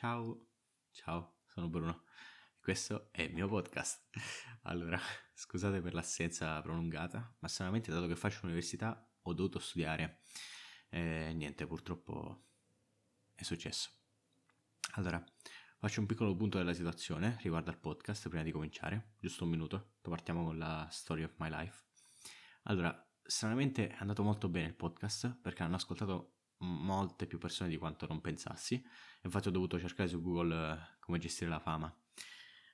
Ciao, ciao, sono Bruno. Questo è il mio podcast. Allora, scusate per l'assenza prolungata, ma stranamente dato che faccio l'università ho dovuto studiare. E niente, purtroppo è successo. Allora, faccio un piccolo punto della situazione riguardo al podcast prima di cominciare, giusto un minuto, poi partiamo con la story of my life. Allora, stranamente è andato molto bene il podcast perché hanno ascoltato molte più persone di quanto non pensassi. Infatti ho dovuto cercare su Google eh, come gestire la fama.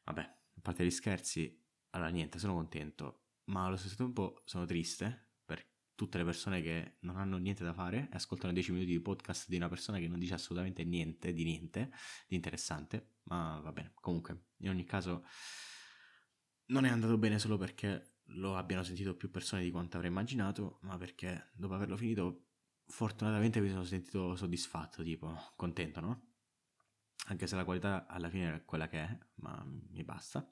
Vabbè, a parte gli scherzi, allora niente, sono contento, ma allo stesso tempo sono triste per tutte le persone che non hanno niente da fare e ascoltano 10 minuti di podcast di una persona che non dice assolutamente niente di niente di interessante, ma va bene. Comunque, in ogni caso non è andato bene solo perché lo abbiano sentito più persone di quanto avrei immaginato, ma perché dopo averlo finito fortunatamente mi sono sentito soddisfatto, tipo contento, no? Anche se la qualità alla fine è quella che è, ma mi basta.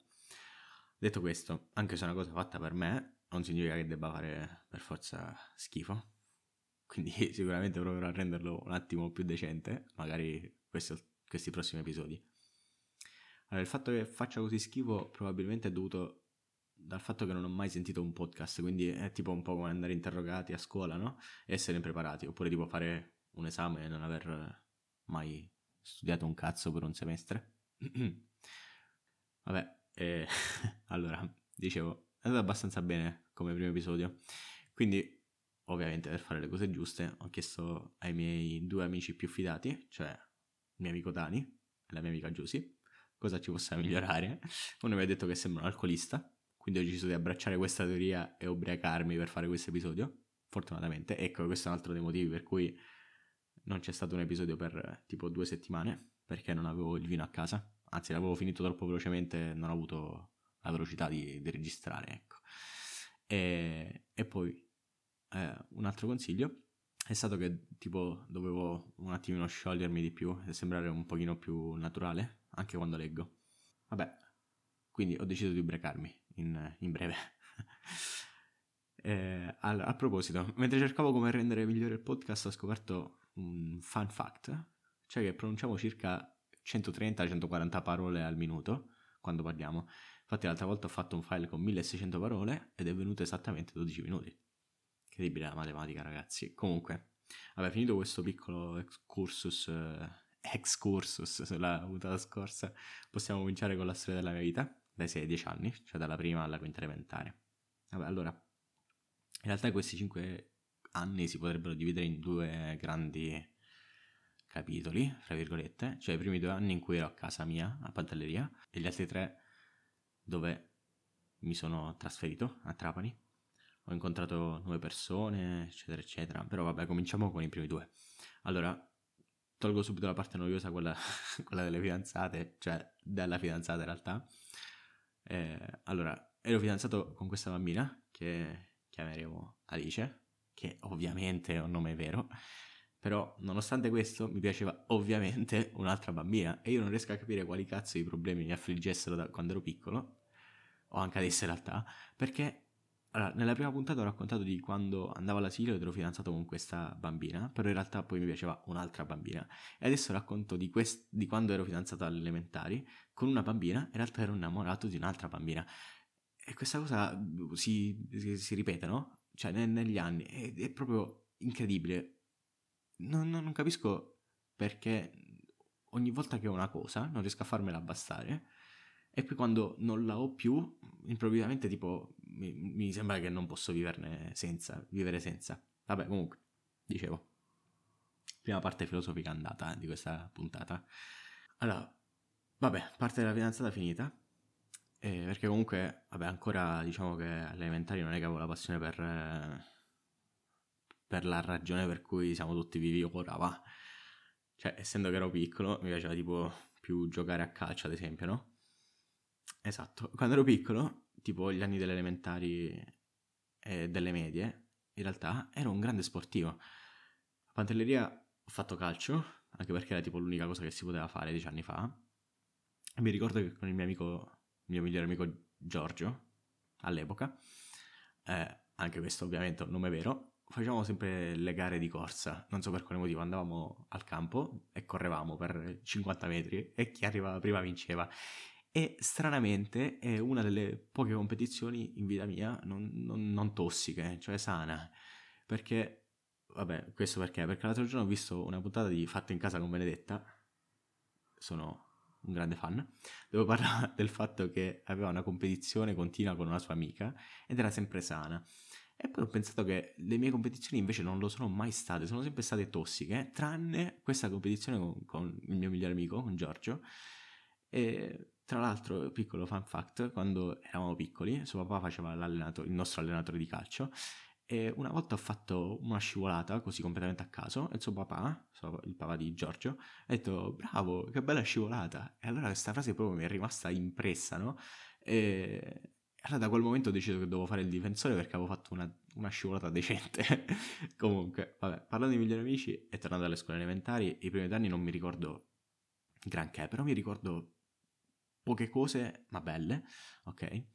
Detto questo, anche se è una cosa fatta per me, non significa che debba fare per forza schifo. Quindi sicuramente proverò a renderlo un attimo più decente, magari questi, questi prossimi episodi. Allora, il fatto che faccia così schifo probabilmente è dovuto dal fatto che non ho mai sentito un podcast, quindi è tipo un po' come andare interrogati a scuola, no? E essere impreparati, oppure tipo fare un esame e non aver mai studiato un cazzo per un semestre. Vabbè, eh, allora, dicevo, è andato abbastanza bene come primo episodio, quindi ovviamente per fare le cose giuste ho chiesto ai miei due amici più fidati, cioè il mio amico Dani e la mia amica Giusy, cosa ci possa migliorare. Uno mi ha detto che sembra un alcolista, quindi ho deciso di abbracciare questa teoria e ubriacarmi per fare questo episodio, fortunatamente. Ecco, questo è un altro dei motivi per cui non c'è stato un episodio per tipo due settimane, perché non avevo il vino a casa. Anzi, l'avevo finito troppo velocemente, non ho avuto la velocità di, di registrare, ecco. E, e poi eh, un altro consiglio è stato che tipo dovevo un attimino sciogliermi di più e sembrare un pochino più naturale, anche quando leggo. Vabbè, quindi ho deciso di ubriacarmi in, in breve. eh, allora, a proposito, mentre cercavo come rendere migliore il podcast ho scoperto un fun fact, cioè che pronunciamo circa 130-140 parole al minuto quando parliamo. Infatti l'altra volta ho fatto un file con 1600 parole ed è venuto esattamente 12 minuti. Incredibile la matematica, ragazzi. Comunque, vabbè, finito questo piccolo excursus, eh, excursus sulla puntata scorsa, possiamo cominciare con la storia della mia vita dai 6 ai 10 anni, cioè dalla prima alla quinta elementare. Vabbè, allora, in realtà questi 5 anni si potrebbero dividere in due grandi capitoli, fra virgolette, cioè i primi due anni in cui ero a casa mia, a Pantelleria, e gli altri tre dove mi sono trasferito a Trapani. Ho incontrato nuove persone, eccetera, eccetera. Però vabbè, cominciamo con i primi due. Allora, tolgo subito la parte noiosa, quella, quella delle fidanzate, cioè della fidanzata in realtà. Eh, allora, ero fidanzato con questa bambina che chiameremo Alice, che ovviamente è un nome vero, però nonostante questo mi piaceva ovviamente un'altra bambina e io non riesco a capire quali cazzo di problemi mi affliggessero da quando ero piccolo, o anche adesso in realtà, perché allora, nella prima puntata ho raccontato di quando andavo all'asilo ed ero fidanzato con questa bambina, però in realtà poi mi piaceva un'altra bambina. E adesso racconto di, quest- di quando ero fidanzato alle elementari con una bambina, in realtà ero innamorato di un'altra bambina. E questa cosa si, si, si ripete, no? Cioè, ne- negli anni. È, è proprio incredibile. Non, non, non capisco perché ogni volta che ho una cosa non riesco a farmela bastare e poi quando non la ho più, improvvisamente tipo mi, mi sembra che non posso viverne senza, vivere senza. Vabbè, comunque, dicevo, prima parte filosofica andata di questa puntata. Allora, vabbè, parte della fidanzata finita, eh, perché comunque, vabbè, ancora diciamo che all'elementare non è che avevo la passione per, eh, per la ragione per cui siamo tutti vivi ora, va. Cioè, essendo che ero piccolo, mi piaceva tipo più giocare a calcio, ad esempio, no? Esatto, quando ero piccolo, tipo gli anni delle elementari e delle medie, in realtà ero un grande sportivo. A Pantelleria ho fatto calcio, anche perché era tipo l'unica cosa che si poteva fare dieci anni fa. E mi ricordo che con il mio amico, il mio migliore amico Giorgio, all'epoca, eh, anche questo ovviamente è un nome vero, facevamo sempre le gare di corsa, non so per quale motivo, andavamo al campo e correvamo per 50 metri e chi arrivava prima vinceva. E stranamente è una delle poche competizioni in vita mia non, non, non tossiche, cioè sana, perché, vabbè, questo perché? Perché l'altro giorno ho visto una puntata di Fatto in casa con Benedetta, sono un grande fan, dove parla del fatto che aveva una competizione continua con una sua amica ed era sempre sana. E poi ho pensato che le mie competizioni invece non lo sono mai state, sono sempre state tossiche, tranne questa competizione con, con il mio migliore amico, con Giorgio. E tra l'altro, piccolo fun fact, quando eravamo piccoli, suo papà faceva il nostro allenatore di calcio e una volta ho fatto una scivolata così completamente a caso e suo papà, il papà di Giorgio, ha detto bravo, che bella scivolata. E allora questa frase proprio mi è rimasta impressa, no? E allora da quel momento ho deciso che dovevo fare il difensore perché avevo fatto una, una scivolata decente. Comunque, vabbè, parlando di migliori amici e tornando alle scuole elementari, i primi anni non mi ricordo granché, però mi ricordo poche cose, ma belle, ok?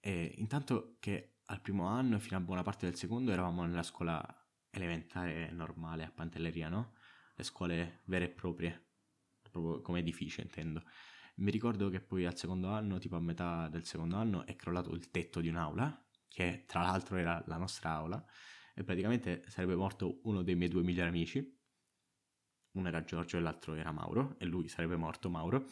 E intanto che al primo anno e fino a buona parte del secondo eravamo nella scuola elementare normale a Pantelleria, no? Le scuole vere e proprie, proprio come edificio intendo. Mi ricordo che poi al secondo anno, tipo a metà del secondo anno, è crollato il tetto di un'aula, che tra l'altro era la nostra aula, e praticamente sarebbe morto uno dei miei due migliori amici. Uno era Giorgio e l'altro era Mauro, e lui sarebbe morto, Mauro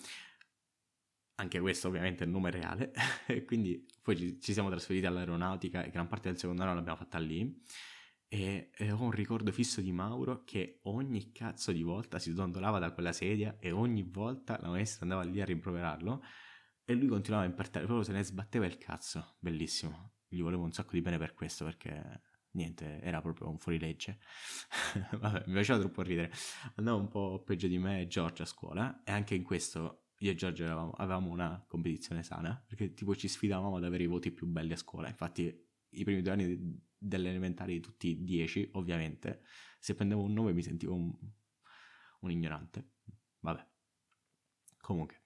anche questo ovviamente è il nome reale, e quindi poi ci, ci, siamo trasferiti all'aeronautica e gran parte del secondo anno l'abbiamo fatta lì. E, e, ho un ricordo fisso di Mauro che ogni cazzo di volta si dondolava da quella sedia e ogni volta la maestra andava lì a rimproverarlo e lui continuava a impertare, proprio se ne sbatteva il cazzo, bellissimo. Gli volevo un sacco di bene per questo perché niente, era proprio un fuorilegge. Vabbè, mi faceva troppo ridere. Andava un po' peggio di me Giorgio a scuola e anche in questo io e Giorgio avevamo, avevamo, una competizione sana, perché tipo ci sfidavamo ad avere i voti più belli a scuola. Infatti i primi due anni delle elementari tutti 10, ovviamente. Se prendevo un 9 mi sentivo un, un ignorante. Vabbè. Comunque.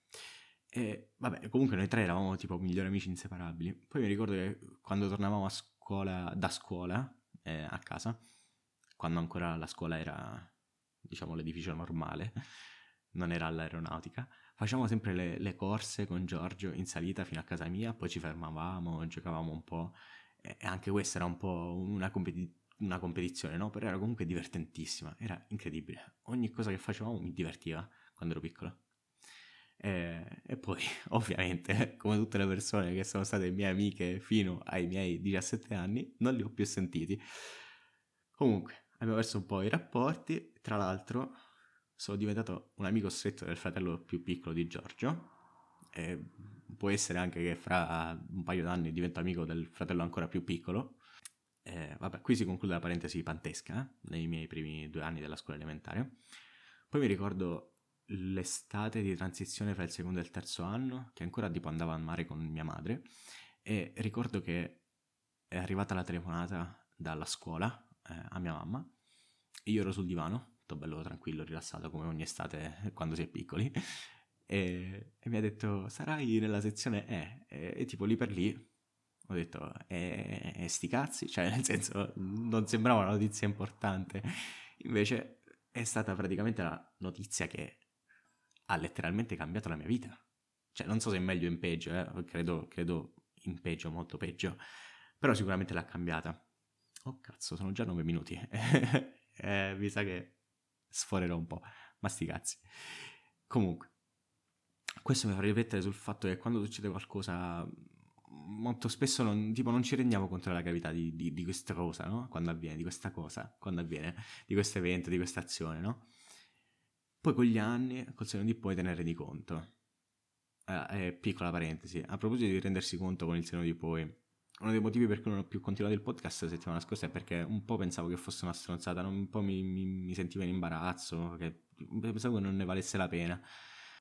E, vabbè, comunque noi tre eravamo tipo migliori amici inseparabili. Poi mi ricordo che quando tornavamo a scuola, da scuola, eh, a casa, quando ancora la scuola era, diciamo, l'edificio normale, non era all'aeronautica, facevamo sempre le, le, corse con Giorgio in salita fino a casa mia, poi ci fermavamo, giocavamo un po', e anche questa era un po' una, competi- una competizione, no? Però era comunque divertentissima, era incredibile. Ogni cosa che facevamo mi divertiva quando ero piccolo. E, e, poi, ovviamente, come tutte le persone che sono state mie amiche fino ai miei 17 anni, non li ho più sentiti. Comunque, abbiamo perso un po' i rapporti. Tra l'altro, sono diventato un amico stretto del fratello più piccolo di Giorgio. E può essere anche che fra un paio d'anni divento amico del fratello ancora più piccolo. Eh, vabbè, qui si conclude la parentesi pantesca eh, nei miei primi due anni della scuola elementare. Poi mi ricordo l'estate di transizione fra il secondo e il terzo anno, che ancora tipo andavo al mare con mia madre, e ricordo che è arrivata la telefonata dalla scuola eh, a mia mamma, io ero sul divano, tutto bello tranquillo, rilassato come ogni estate quando si è piccoli. E, e mi ha detto, sarai nella sezione E. E, e tipo lì per lì ho detto, e, e sti cazzi? Cioè nel senso, non sembrava una notizia importante. Invece è stata praticamente la notizia che ha letteralmente cambiato la mia vita. Cioè non so se è meglio o in peggio, eh? credo, credo in peggio, molto peggio. Però sicuramente l'ha cambiata. Oh cazzo, sono già nove minuti. eh, mi sa che sforerò un po', ma sti cazzi. Comunque, questo mi fa riflettere sul fatto che quando succede qualcosa, molto spesso non, tipo, non ci rendiamo conto della gravità di, di, di, questa cosa, no? Quando avviene, di questa cosa, quando avviene, di questo evento, di questa azione, no? Poi con gli anni, col senno di poi te ne rendi conto. Eh, eh, piccola parentesi, a proposito di rendersi conto con il seno di poi, uno dei motivi per cui non ho più continuato il podcast la settimana scorsa è perché un po' pensavo che fosse una stronzata, un po' mi, mi, mi sentivo in imbarazzo, che pensavo che non ne valesse la pena.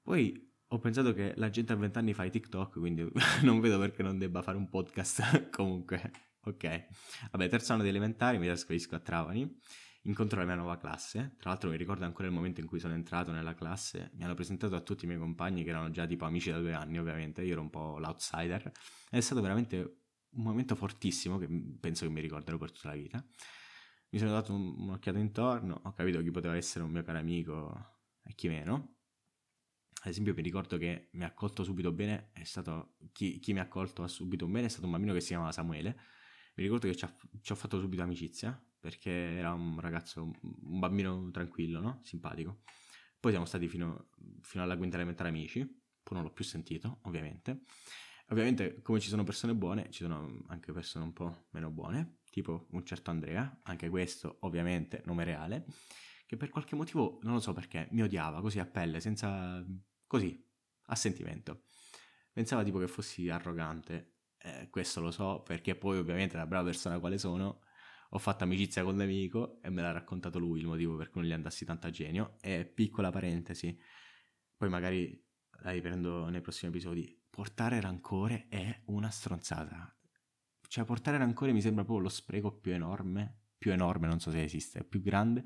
Poi ho pensato che la gente a 20 anni fa i TikTok, quindi non vedo perché non debba fare un podcast comunque. Ok. Vabbè, terzo anno di elementari, mi trasferisco a Trapani, incontro la mia nuova classe. Tra l'altro mi ricordo ancora il momento in cui sono entrato nella classe, mi hanno presentato a tutti i miei compagni che erano già tipo amici da due anni, ovviamente, io ero un po' l'outsider. È stato veramente un momento fortissimo che penso che mi ricorderò per tutta la vita. mi sono dato un, un'occhiata intorno, ho capito chi poteva essere un mio caro amico e chi meno. Ad esempio, mi ricordo che mi ha accolto subito bene, stato chi, chi mi ha accolto subito bene è stato un bambino che si chiamava Samuele. Mi ricordo che ci, ha, ci ho fatto subito amicizia perché era un ragazzo, un bambino tranquillo, no? simpatico. Poi siamo stati fino, fino alla quinta elementare amici, poi non l'ho più sentito, ovviamente. Ovviamente, come ci sono persone buone, ci sono anche persone un po' meno buone, tipo un certo Andrea, anche questo ovviamente nome reale, che per qualche motivo, non lo so perché, mi odiava così a pelle, senza... così, a sentimento. Pensava tipo che fossi arrogante, eh, questo lo so perché poi ovviamente la brava persona quale sono ho fatto amicizia con l'amico e me l'ha raccontato lui il motivo per cui non gli andassi tanto a genio. E piccola parentesi, poi magari la riprendo nei prossimi episodi. Portare rancore è una stronzata. Cioè, portare rancore mi sembra proprio lo spreco più enorme, più enorme, non so se esiste, più grande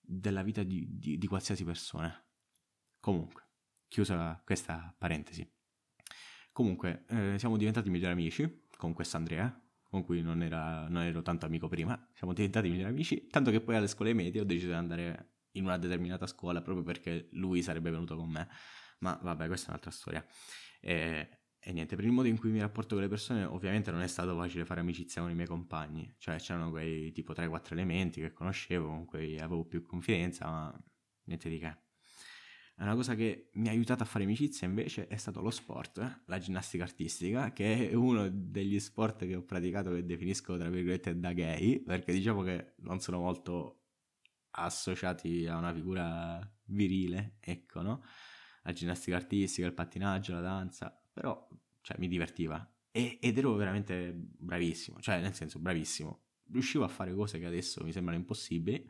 della vita di, di, di qualsiasi persona. Comunque, chiusa questa parentesi. Comunque, eh, siamo diventati migliori amici con questo Andrea, con cui non, era, non ero tanto amico prima, siamo diventati migliori amici, tanto che poi alle scuole medie ho deciso di andare in una determinata scuola proprio perché lui sarebbe venuto con me. Ma vabbè, questa è un'altra storia. E, e, niente, per il modo in cui mi rapporto con le persone, ovviamente non è stato facile fare amicizia con i miei compagni. Cioè, c'erano quei tipo 3-4 elementi che conoscevo, con cui avevo più confidenza, ma niente di che. Una cosa che mi ha aiutato a fare amicizia invece è stato lo sport, la ginnastica artistica, che è uno degli sport che ho praticato che definisco tra virgolette da gay, perché diciamo che non sono molto associati a una figura virile, ecco, no? La ginnastica artistica, il pattinaggio, la danza, però cioè, mi divertiva. E, ed ero veramente bravissimo, cioè nel senso bravissimo. Riuscivo a fare cose che adesso mi sembrano impossibili.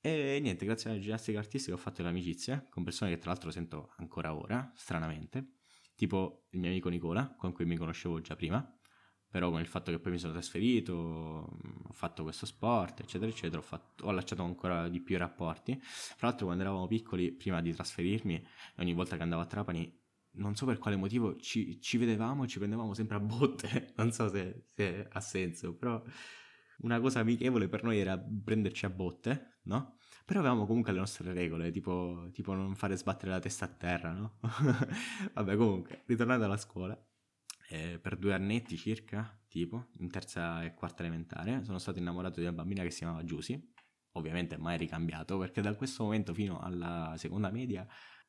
E niente, grazie alla ginnastica artistica ho fatto le amicizie con persone che tra l'altro sento ancora ora, stranamente, tipo il mio amico Nicola, con cui mi conoscevo già prima, però con il fatto che poi mi sono trasferito, ho fatto questo sport, eccetera, eccetera, ho, fatto, ho allacciato ancora di più i rapporti. Tra l'altro quando eravamo piccoli, prima di trasferirmi, ogni volta che andavo a Trapani, non so per quale motivo, ci, ci vedevamo e ci prendevamo sempre a botte, non so se, se ha senso, però una cosa amichevole per noi era prenderci a botte, no? Però avevamo comunque le nostre regole, tipo, tipo non fare sbattere la testa a terra, no? Vabbè, comunque, ritornando alla scuola, eh, per due annetti circa, tipo, in terza e quarta elementare, sono stato innamorato di una bambina che si chiamava Giusy, ovviamente mai ricambiato, perché da questo momento fino alla seconda media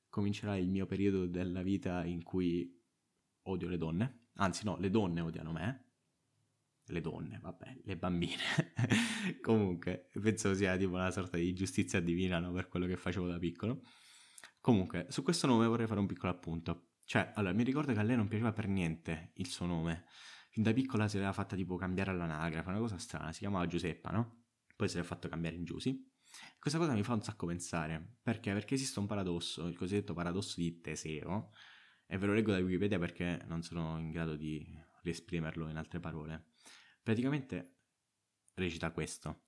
comincerà il mio periodo della vita in cui odio le donne, anzi no, le donne odiano me, le donne, vabbè, le bambine. Comunque, penso sia tipo una sorta di giustizia divina no? per quello che facevo da piccolo. Comunque, su questo nome vorrei fare un piccolo appunto. Cioè, allora, mi ricordo che a lei non piaceva per niente il suo nome. Fin da piccola si l'aveva fatta tipo cambiare all'anagrafe, una cosa strana. Si chiamava Giuseppa, no? Poi se l'ha fatto cambiare in Giusy. Questa cosa mi fa un sacco pensare. Perché? Perché esiste un paradosso, il cosiddetto paradosso di Teseo. E ve lo leggo da Wikipedia perché non sono in grado di riesprimerlo in altre parole. Praticamente recita questo.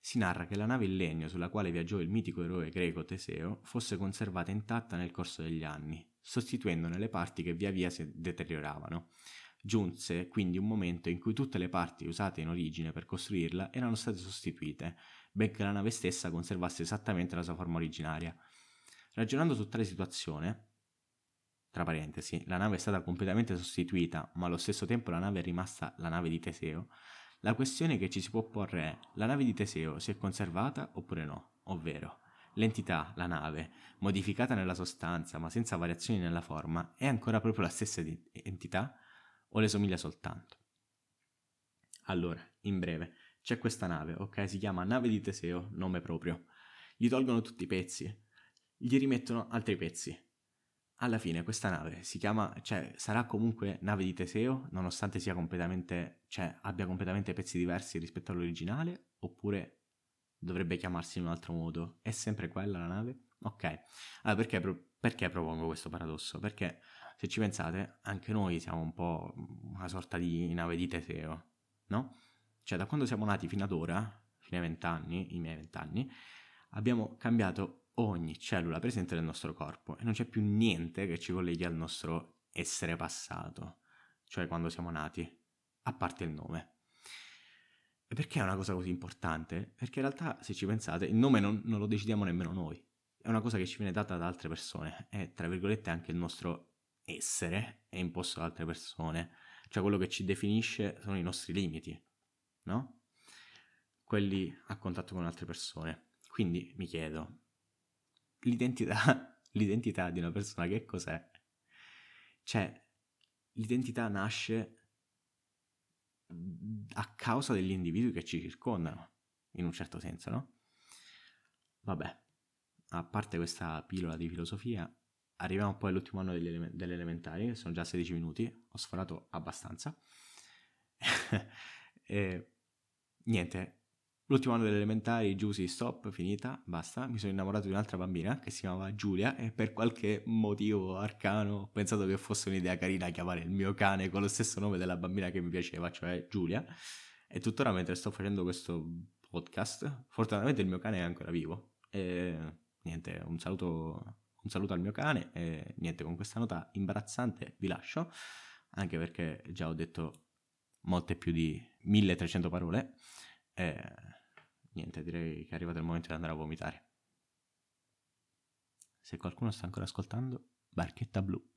Si narra che la nave in legno sulla quale viaggiò il mitico eroe greco Teseo fosse conservata intatta nel corso degli anni, sostituendone le parti che via via si deterioravano. Giunse quindi un momento in cui tutte le parti usate in origine per costruirla erano state sostituite, benché la nave stessa conservasse esattamente la sua forma originaria. Ragionando su tale situazione, tra parentesi, la nave è stata completamente sostituita, ma allo stesso tempo la nave è rimasta la nave di Teseo, la questione che ci si può porre è, la nave di Teseo si è conservata oppure no? Ovvero, l'entità, la nave, modificata nella sostanza ma senza variazioni nella forma, è ancora proprio la stessa entità o le somiglia soltanto? Allora, in breve, c'è questa nave, ok? Si chiama nave di Teseo, nome proprio. Gli tolgono tutti i pezzi, gli rimettono altri pezzi, alla fine questa nave si chiama, cioè sarà comunque nave di Teseo, nonostante sia completamente, cioè abbia completamente pezzi diversi rispetto all'originale, oppure dovrebbe chiamarsi in un altro modo? È sempre quella la nave? Ok. Allora perché, perché propongo questo paradosso? Perché se ci pensate, anche noi siamo un po' una sorta di nave di Teseo, no? Cioè da quando siamo nati fino ad ora, fino ai vent'anni, i miei vent'anni, abbiamo cambiato ogni cellula presente nel nostro corpo e non c'è più niente che ci colleghi al nostro essere passato, cioè quando siamo nati, a parte il nome. Perché è una cosa così importante? Perché in realtà, se ci pensate, il nome non, non lo decidiamo nemmeno noi. È una cosa che ci viene data da altre persone. È, tra virgolette, anche il nostro essere è imposto da altre persone. Cioè quello che ci definisce sono i nostri limiti, no? Quelli a contatto con altre persone. Quindi mi chiedo, l'identità, l'identità di una persona che cos'è? Cioè, l'identità nasce a causa degli individui che ci circondano, in un certo senso, no? Vabbè, a parte questa pillola di filosofia, arriviamo poi all'ultimo anno delle, ele- delle elementari, sono già 16 minuti, ho sforato abbastanza. e, niente, l'ultimo anno delle elementari, Giusy, stop, finita, basta. Mi sono innamorato di un'altra bambina che si chiamava Giulia e per qualche motivo arcano ho pensato che fosse un'idea carina chiamare il mio cane con lo stesso nome della bambina che mi piaceva, cioè Giulia. E tuttora mentre sto facendo questo podcast, fortunatamente il mio cane è ancora vivo. E niente, un saluto un saluto al mio cane e niente, con questa nota imbarazzante vi lascio, anche perché già ho detto molte più di 1300 parole e niente, direi che è arrivato il momento di andare a vomitare. Se qualcuno sta ancora ascoltando, barchetta blu.